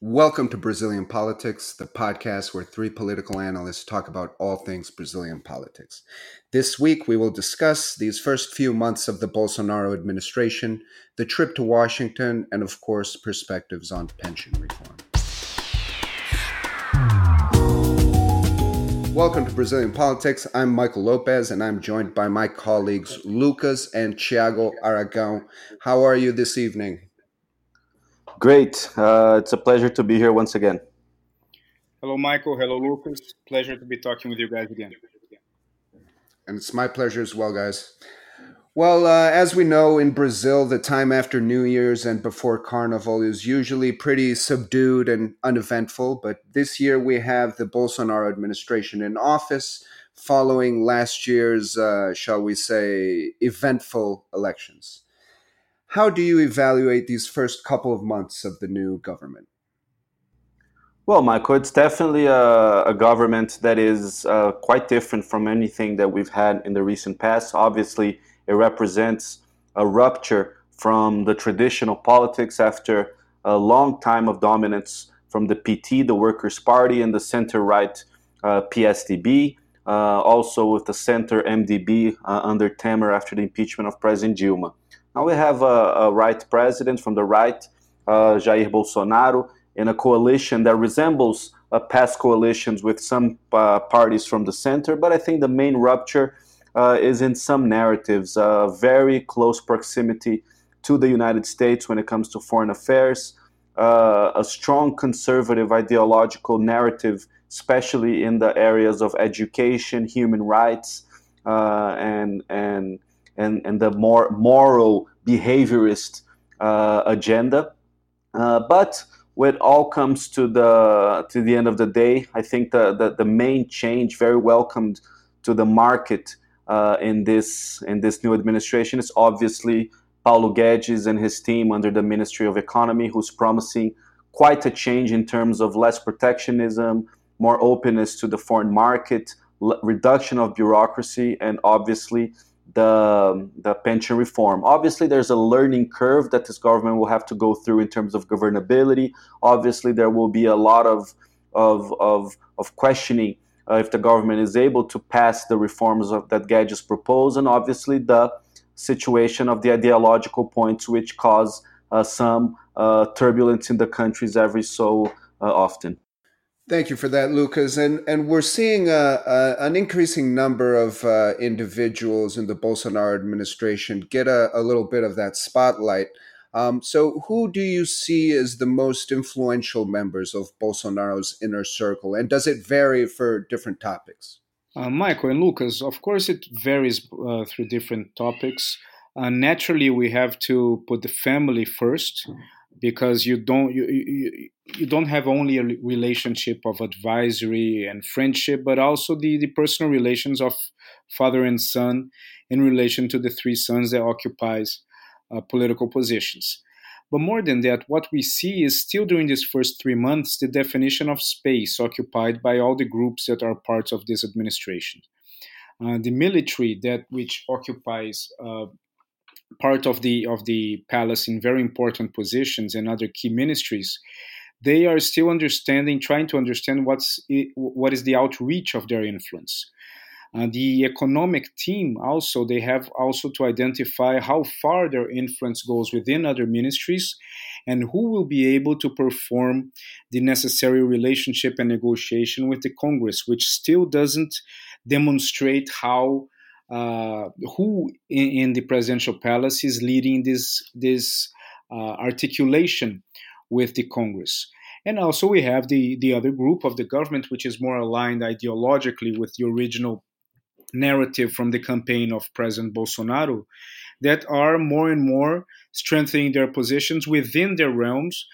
Welcome to Brazilian Politics, the podcast where three political analysts talk about all things Brazilian politics. This week, we will discuss these first few months of the Bolsonaro administration, the trip to Washington, and of course, perspectives on pension reform. Welcome to Brazilian Politics. I'm Michael Lopez, and I'm joined by my colleagues Lucas and Thiago Aragão. How are you this evening? Great. Uh, it's a pleasure to be here once again. Hello, Michael. Hello, Lucas. Pleasure to be talking with you guys again. And it's my pleasure as well, guys. Well, uh, as we know, in Brazil, the time after New Year's and before Carnival is usually pretty subdued and uneventful. But this year, we have the Bolsonaro administration in office following last year's, uh, shall we say, eventful elections. How do you evaluate these first couple of months of the new government? Well, Michael, it's definitely a, a government that is uh, quite different from anything that we've had in the recent past. Obviously, it represents a rupture from the traditional politics after a long time of dominance from the PT, the Workers' Party, and the center right uh, PSDB, uh, also with the center MDB uh, under Temer after the impeachment of President Dilma. Now we have a, a right president from the right, uh, Jair Bolsonaro, in a coalition that resembles uh, past coalitions with some uh, parties from the center. But I think the main rupture uh, is in some narratives, uh, very close proximity to the United States when it comes to foreign affairs, uh, a strong conservative ideological narrative, especially in the areas of education, human rights, and and and, and the more moral behaviorist uh, agenda. Uh, but when it all comes to the to the end of the day, I think the the, the main change, very welcomed to the market uh, in this in this new administration, is obviously Paulo Guedes and his team under the Ministry of Economy, who's promising quite a change in terms of less protectionism, more openness to the foreign market, reduction of bureaucracy, and obviously the, the pension reform. Obviously, there's a learning curve that this government will have to go through in terms of governability. Obviously, there will be a lot of, of, of, of questioning uh, if the government is able to pass the reforms of, that Guedes proposed, and obviously the situation of the ideological points which cause uh, some uh, turbulence in the countries every so uh, often. Thank you for that, Lucas. And and we're seeing a, a, an increasing number of uh, individuals in the Bolsonaro administration get a, a little bit of that spotlight. Um, so, who do you see as the most influential members of Bolsonaro's inner circle, and does it vary for different topics? Uh, Michael and Lucas, of course, it varies uh, through different topics. Uh, naturally, we have to put the family first because you don't you, you, you don't have only a relationship of advisory and friendship but also the, the personal relations of father and son in relation to the three sons that occupies uh, political positions. But more than that what we see is still during these first three months the definition of space occupied by all the groups that are parts of this administration. Uh, the military that which occupies uh, part of the of the palace in very important positions and other key ministries they are still understanding trying to understand what's what is the outreach of their influence. Uh, the economic team also they have also to identify how far their influence goes within other ministries and who will be able to perform the necessary relationship and negotiation with the congress which still doesn't demonstrate how uh, who in, in, the presidential palace is leading this this uh, articulation with the Congress. And also we have the the other group of the government, which is more aligned ideologically with the original narrative from the campaign of President Bolsonaro, that are more and more strengthening their positions within their realms.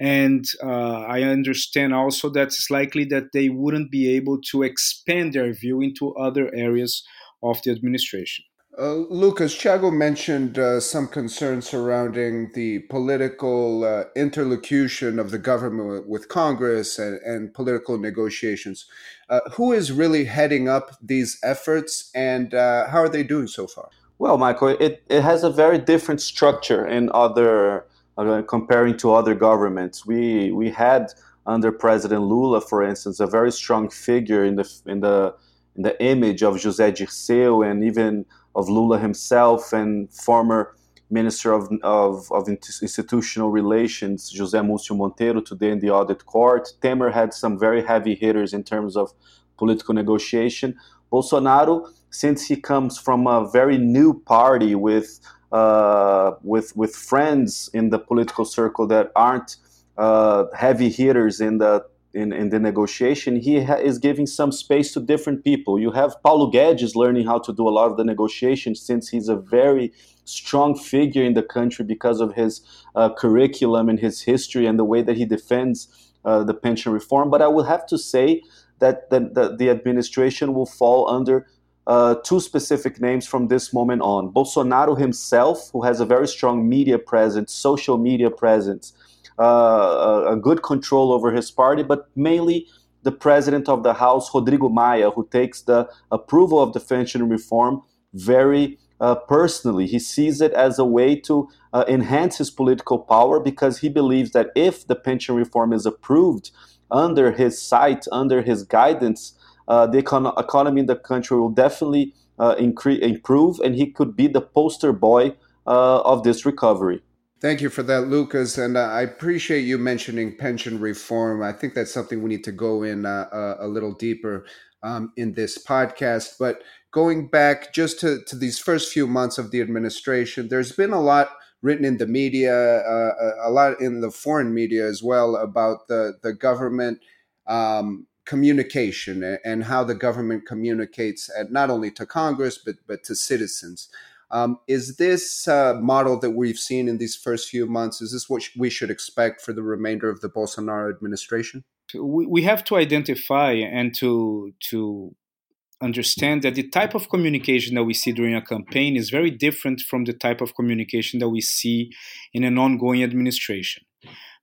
And uh, I understand also that it's likely that they wouldn't be able to expand their view into other areas of the administration. Uh, Lucas, Thiago mentioned uh, some concerns surrounding the political uh, interlocution of the government with Congress and, and political negotiations. Uh, who is really heading up these efforts and uh, how are they doing so far? Well, Michael, it, it has a very different structure in other uh, comparing to other governments. We we had under President Lula, for instance, a very strong figure in the in the in the image of José Dirceu and even of Lula himself and former Minister of, of, of Institutional Relations, José Múcio Monteiro, today in the audit court. Temer had some very heavy hitters in terms of political negotiation. Bolsonaro, since he comes from a very new party with uh, with with friends in the political circle that aren't uh, heavy hitters in the in, in the negotiation, he ha- is giving some space to different people. You have Paulo Guedes learning how to do a lot of the negotiations since he's a very strong figure in the country because of his uh, curriculum and his history and the way that he defends uh, the pension reform. But I will have to say that the, the, the administration will fall under uh, two specific names from this moment on. Bolsonaro himself, who has a very strong media presence, social media presence, uh, a good control over his party, but mainly the president of the House, Rodrigo Maia, who takes the approval of the pension reform very uh, personally. He sees it as a way to uh, enhance his political power because he believes that if the pension reform is approved under his sight, under his guidance, the econ- economy in the country will definitely uh, incre- improve, and he could be the poster boy uh, of this recovery. Thank you for that, Lucas. And uh, I appreciate you mentioning pension reform. I think that's something we need to go in uh, uh, a little deeper um, in this podcast. But going back just to, to these first few months of the administration, there's been a lot written in the media, uh, uh, a lot in the foreign media as well about the, the government um, communication and how the government communicates at, not only to Congress, but, but to citizens. Um, is this uh, model that we've seen in these first few months, is this what we should expect for the remainder of the Bolsonaro administration? We have to identify and to, to understand that the type of communication that we see during a campaign is very different from the type of communication that we see in an ongoing administration.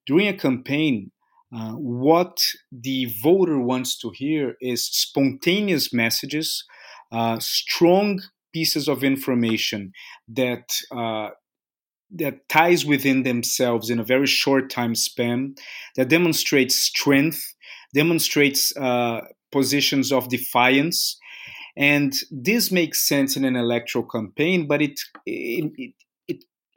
During a campaign, uh, what the voter wants to hear is spontaneous messages, uh, strong pieces of information that uh, that ties within themselves in a very short time span, that demonstrates strength, demonstrates uh, positions of defiance, and this makes sense in an electoral campaign, but it, it, it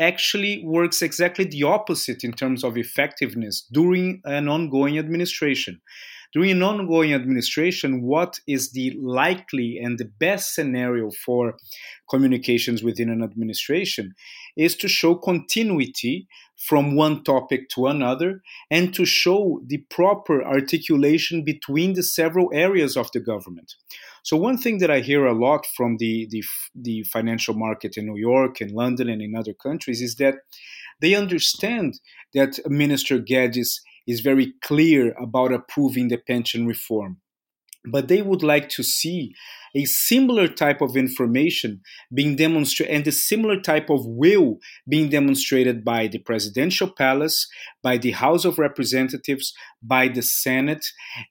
actually works exactly the opposite in terms of effectiveness during an ongoing administration. During an ongoing administration, what is the likely and the best scenario for communications within an administration is to show continuity from one topic to another and to show the proper articulation between the several areas of the government. So one thing that I hear a lot from the, the, the financial market in New York and London and in other countries is that they understand that Minister Guedes is very clear about approving the pension reform. But they would like to see a similar type of information being demonstrated and a similar type of will being demonstrated by the presidential palace, by the House of Representatives, by the Senate,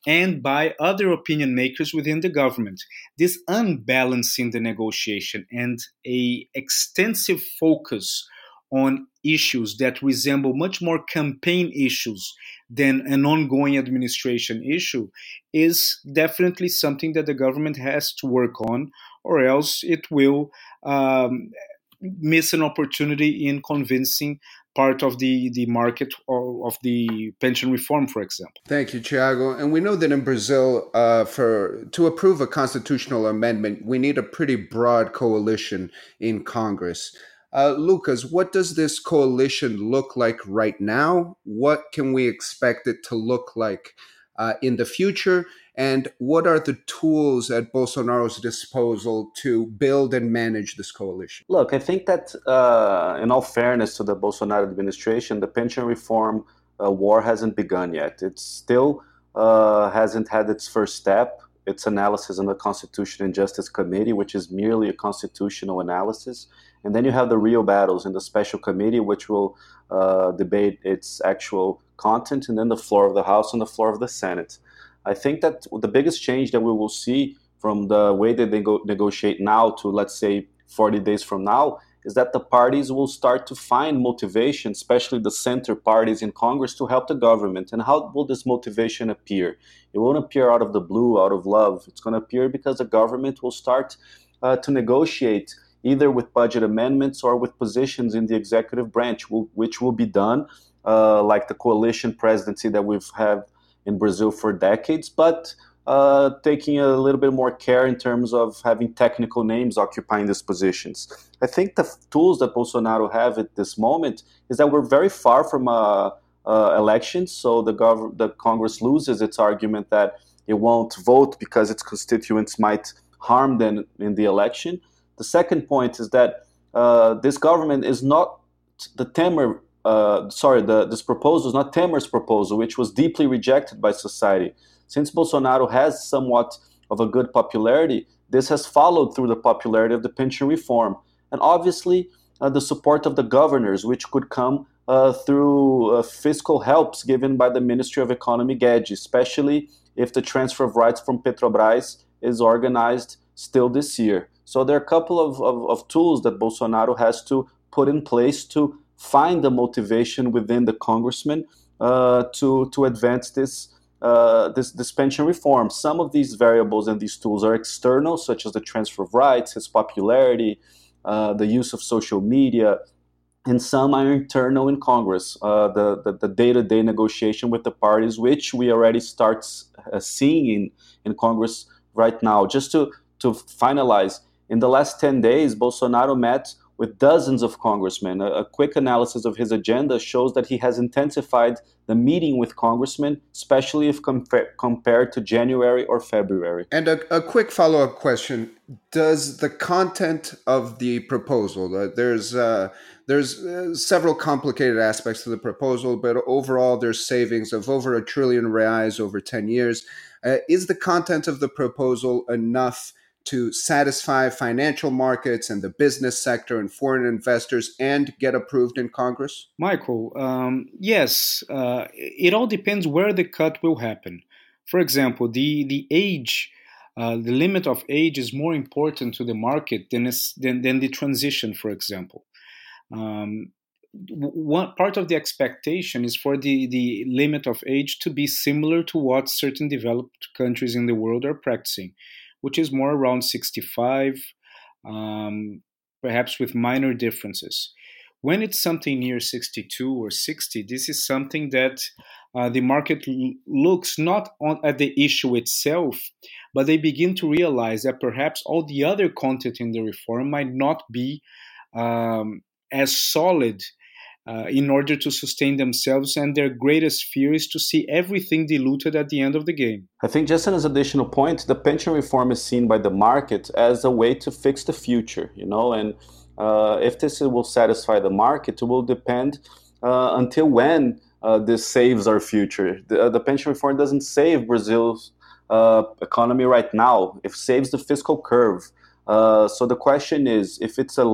and by other opinion makers within the government. This unbalancing the negotiation and a extensive focus on issues that resemble much more campaign issues than an ongoing administration issue is definitely something that the government has to work on, or else it will um, miss an opportunity in convincing part of the, the market of the pension reform, for example. Thank you, Thiago. And we know that in Brazil, uh, for to approve a constitutional amendment, we need a pretty broad coalition in Congress. Uh, Lucas, what does this coalition look like right now? What can we expect it to look like uh, in the future? And what are the tools at Bolsonaro's disposal to build and manage this coalition? Look, I think that, uh, in all fairness to the Bolsonaro administration, the pension reform uh, war hasn't begun yet. It still uh, hasn't had its first step its analysis in the Constitution and Justice Committee, which is merely a constitutional analysis. And then you have the real battles in the special committee, which will uh, debate its actual content, and then the floor of the House and the floor of the Senate. I think that the biggest change that we will see from the way that they go negotiate now to, let's say, 40 days from now, is that the parties will start to find motivation, especially the center parties in Congress, to help the government. And how will this motivation appear? It won't appear out of the blue, out of love. It's going to appear because the government will start uh, to negotiate either with budget amendments or with positions in the executive branch, which will be done uh, like the coalition presidency that we've had in Brazil for decades, but uh, taking a little bit more care in terms of having technical names occupying these positions. I think the tools that Bolsonaro have at this moment is that we're very far from uh, uh, elections, so the, gov- the Congress loses its argument that it won't vote because its constituents might harm them in the election. The second point is that uh, this government is not the Temer uh, sorry, the, this proposal is not Temer's proposal, which was deeply rejected by society. Since Bolsonaro has somewhat of a good popularity, this has followed through the popularity of the pension reform. And obviously, uh, the support of the governors, which could come uh, through uh, fiscal helps given by the Ministry of Economy Guedes, especially if the transfer of rights from Petrobras is organized still this year. So there are a couple of, of, of tools that Bolsonaro has to put in place to find the motivation within the congressman uh, to to advance this. Uh, this, this pension reform. Some of these variables and these tools are external, such as the transfer of rights, his popularity, uh, the use of social media, and some are internal in Congress. Uh, the, the, day-to-day negotiation with the parties, which we already start uh, seeing in, in Congress right now. Just to, to finalize, in the last 10 days, Bolsonaro met with dozens of congressmen. A, a, quick analysis of his agenda shows that he has intensified the meeting with congressmen, especially if compa- compared to January or February. And a, a quick follow up question Does the content of the proposal, uh, there's, uh, there's uh, several complicated aspects to the proposal, but overall there's savings of over a trillion reais over 10 years. Uh, is the content of the proposal enough? To satisfy financial markets and the business sector and foreign investors and get approved in Congress? Michael, um, yes. Uh, it all depends where the cut will happen. For example, the, the age, uh, the limit of age is more important to the market than, than, than the transition, for example. Um, part of the expectation is for the, the limit of age to be similar to what certain developed countries in the world are practicing which is more around 65, um, perhaps with minor differences. When it's something near 62 or 60, this is something that uh, the market looks not on, at the issue itself, but they begin to realize that perhaps all the other content in the reform might not be um, as solid uh, in order to sustain themselves, and their greatest fear is to see everything diluted at the end of the game. I think, just as an additional point, the pension reform is seen by the market as a way to fix the future, you know, and uh, if this will satisfy the market, it will depend uh, until when uh, this saves our future. The, uh, the, pension reform doesn't save Brazil's economy right now, it saves the fiscal curve. so the question is if it's a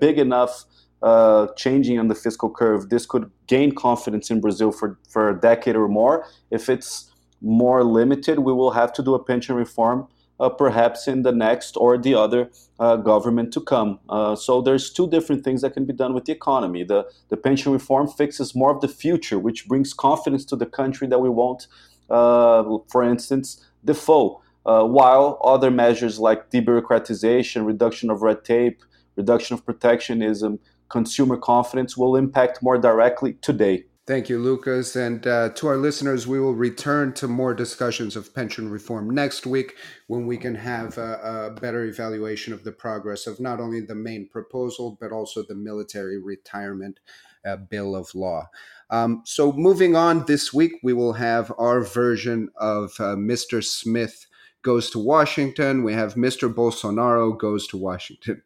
big enough uh, changing on the fiscal curve, this could gain confidence in Brazil for, for a decade or more. If it's more limited, we will have to do a pension reform uh, perhaps in the next or the other uh, government to come. Uh, so there's two different things that can be done with the economy. The, the pension reform fixes more of the future, which brings confidence to the country that we won't, uh, for instance, default. While other measures like debureaucratization, reduction of red tape, reduction of protectionism, consumer confidence will impact more directly today. Thank you, Lucas. And uh, to our listeners, we will return to more discussions of pension reform next week when we can have a, a, better evaluation of the progress of not only the main proposal, but also the military retirement uh, bill of law. Um, so, moving on this week, we will have our version of uh, Mr. Smith goes to Washington. We have Mr. Bolsonaro goes to Washington.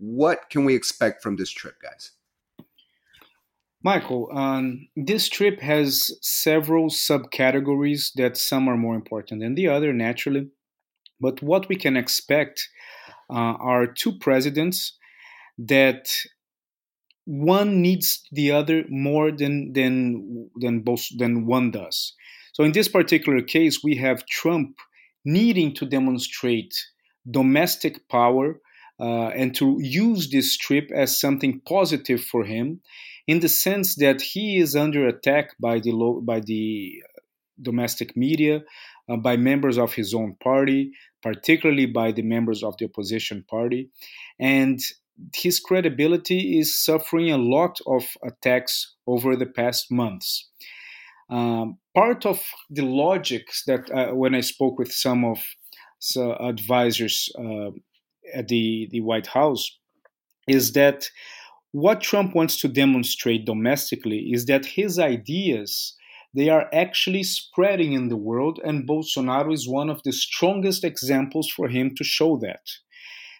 What can we expect from this trip, guys? Michael, um, this trip has several subcategories that some are more important than the other, naturally. But what we can expect uh, are two presidents that one needs the other more than than than both than one does. So in this particular case, we have Trump needing to demonstrate domestic power uh, and to use this trip as something positive for him, in the sense that he is under attack by the lo- by the domestic media, uh, by members of his own party, particularly by the members of the opposition party, and his credibility is suffering a lot of attacks over the past months. Um, part of the logics that uh, when I spoke with some of the advisors uh, at the, the White House is that what Trump wants to demonstrate domestically is that his ideas they are actually spreading in the world and Bolsonaro is one of the strongest examples for him to show that.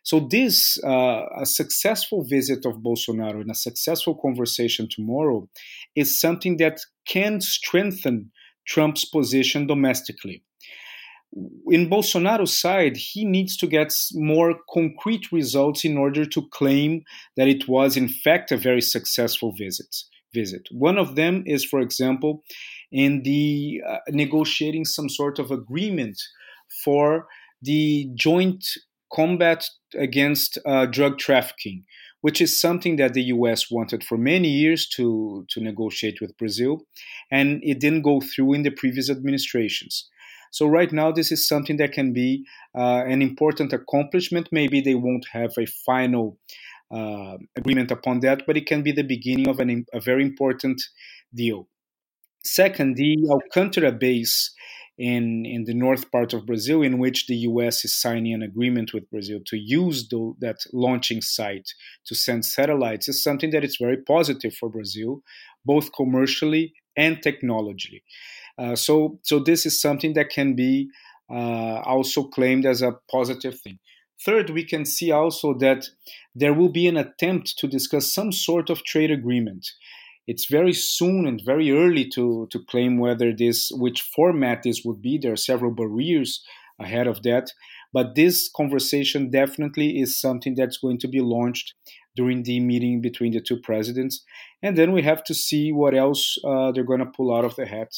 So this uh, a successful visit of Bolsonaro and a successful conversation tomorrow is something that can strengthen Trump's position domestically. In Bolsonaro's side, he needs to get more concrete results in order to claim that it was, in fact, a very successful visit. Visit. One of them is, for example, in the uh, negotiating some sort of agreement for the joint combat against uh, drug trafficking, which is something that the US wanted for many years to, to negotiate with Brazil, and it didn't go through in the previous administrations. So, right now, this is something that can be uh, an important accomplishment. Maybe they won't have a final uh, agreement upon that, but it can be the beginning of an, a very important deal. Second, the Alcântara base in, in the north part of Brazil, in which the US is signing an agreement with Brazil to use the, that launching site to send satellites, is something that is very positive for Brazil, both commercially and technologically. Uh, so, so this is something that can be uh, also claimed as a positive thing. Third, we can see also that there will be an attempt to discuss some sort of trade agreement it's very soon and very early to, to claim whether this, which format this would be. There are several barriers ahead of that. But this conversation definitely is something that's going to be launched during the meeting between the two presidents. And then we have to see what else uh, they're going to pull out of the hat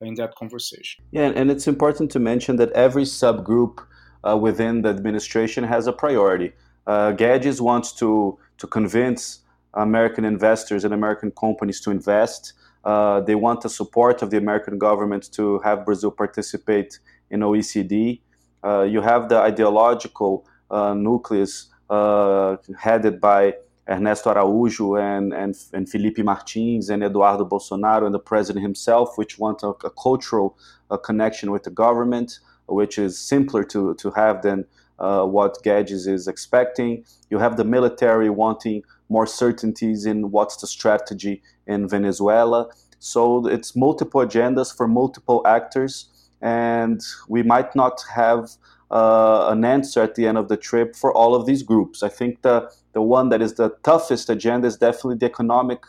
in that conversation. Yeah, and it's important to mention that every subgroup uh, within the administration has a priority. Uh, Guedes wants to to convince American investors and American companies to invest. Uh, they want the support of the American government to have Brazil participate in OECD. Uh, you have the ideological uh, nucleus uh, headed by Ernesto Araújo and, and, and Felipe Martins and Eduardo Bolsonaro and the president himself, which want a, a cultural uh, connection with the government, which is simpler to, to have than uh, what Guedes is expecting. You have the military wanting more certainties in what's the strategy in Venezuela. So it's multiple agendas for multiple actors, and we might not have uh, an answer at the end of the trip for all of these groups. I think the the one that is the toughest agenda is definitely the economic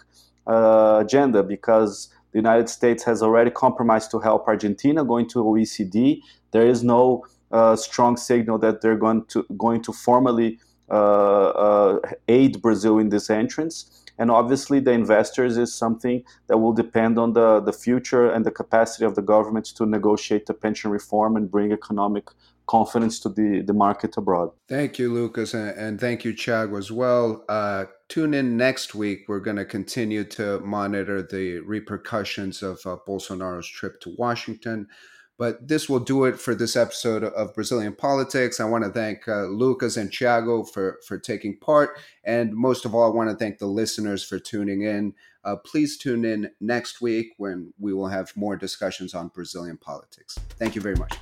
uh, agenda because the United States has already compromised to help Argentina going to OECD. There is no uh, strong signal that they're going to going to formally uh, uh, aid Brazil in this entrance. And obviously, the investors is something that will depend on the, the future and the capacity of the government to negotiate the pension reform and bring economic confidence to the, the market abroad. Thank you, Lucas, and, thank you, Chag, as well. Uh, tune in next week. We're going to continue to monitor the repercussions of uh, Bolsonaro's trip to Washington. But this will do it for this episode of Brazilian Politics. I want to thank uh, Lucas and Thiago for, for taking part. And most of all, I want to thank the listeners for tuning in. Uh, please tune in next week when we will have more discussions on Brazilian politics. Thank you very much.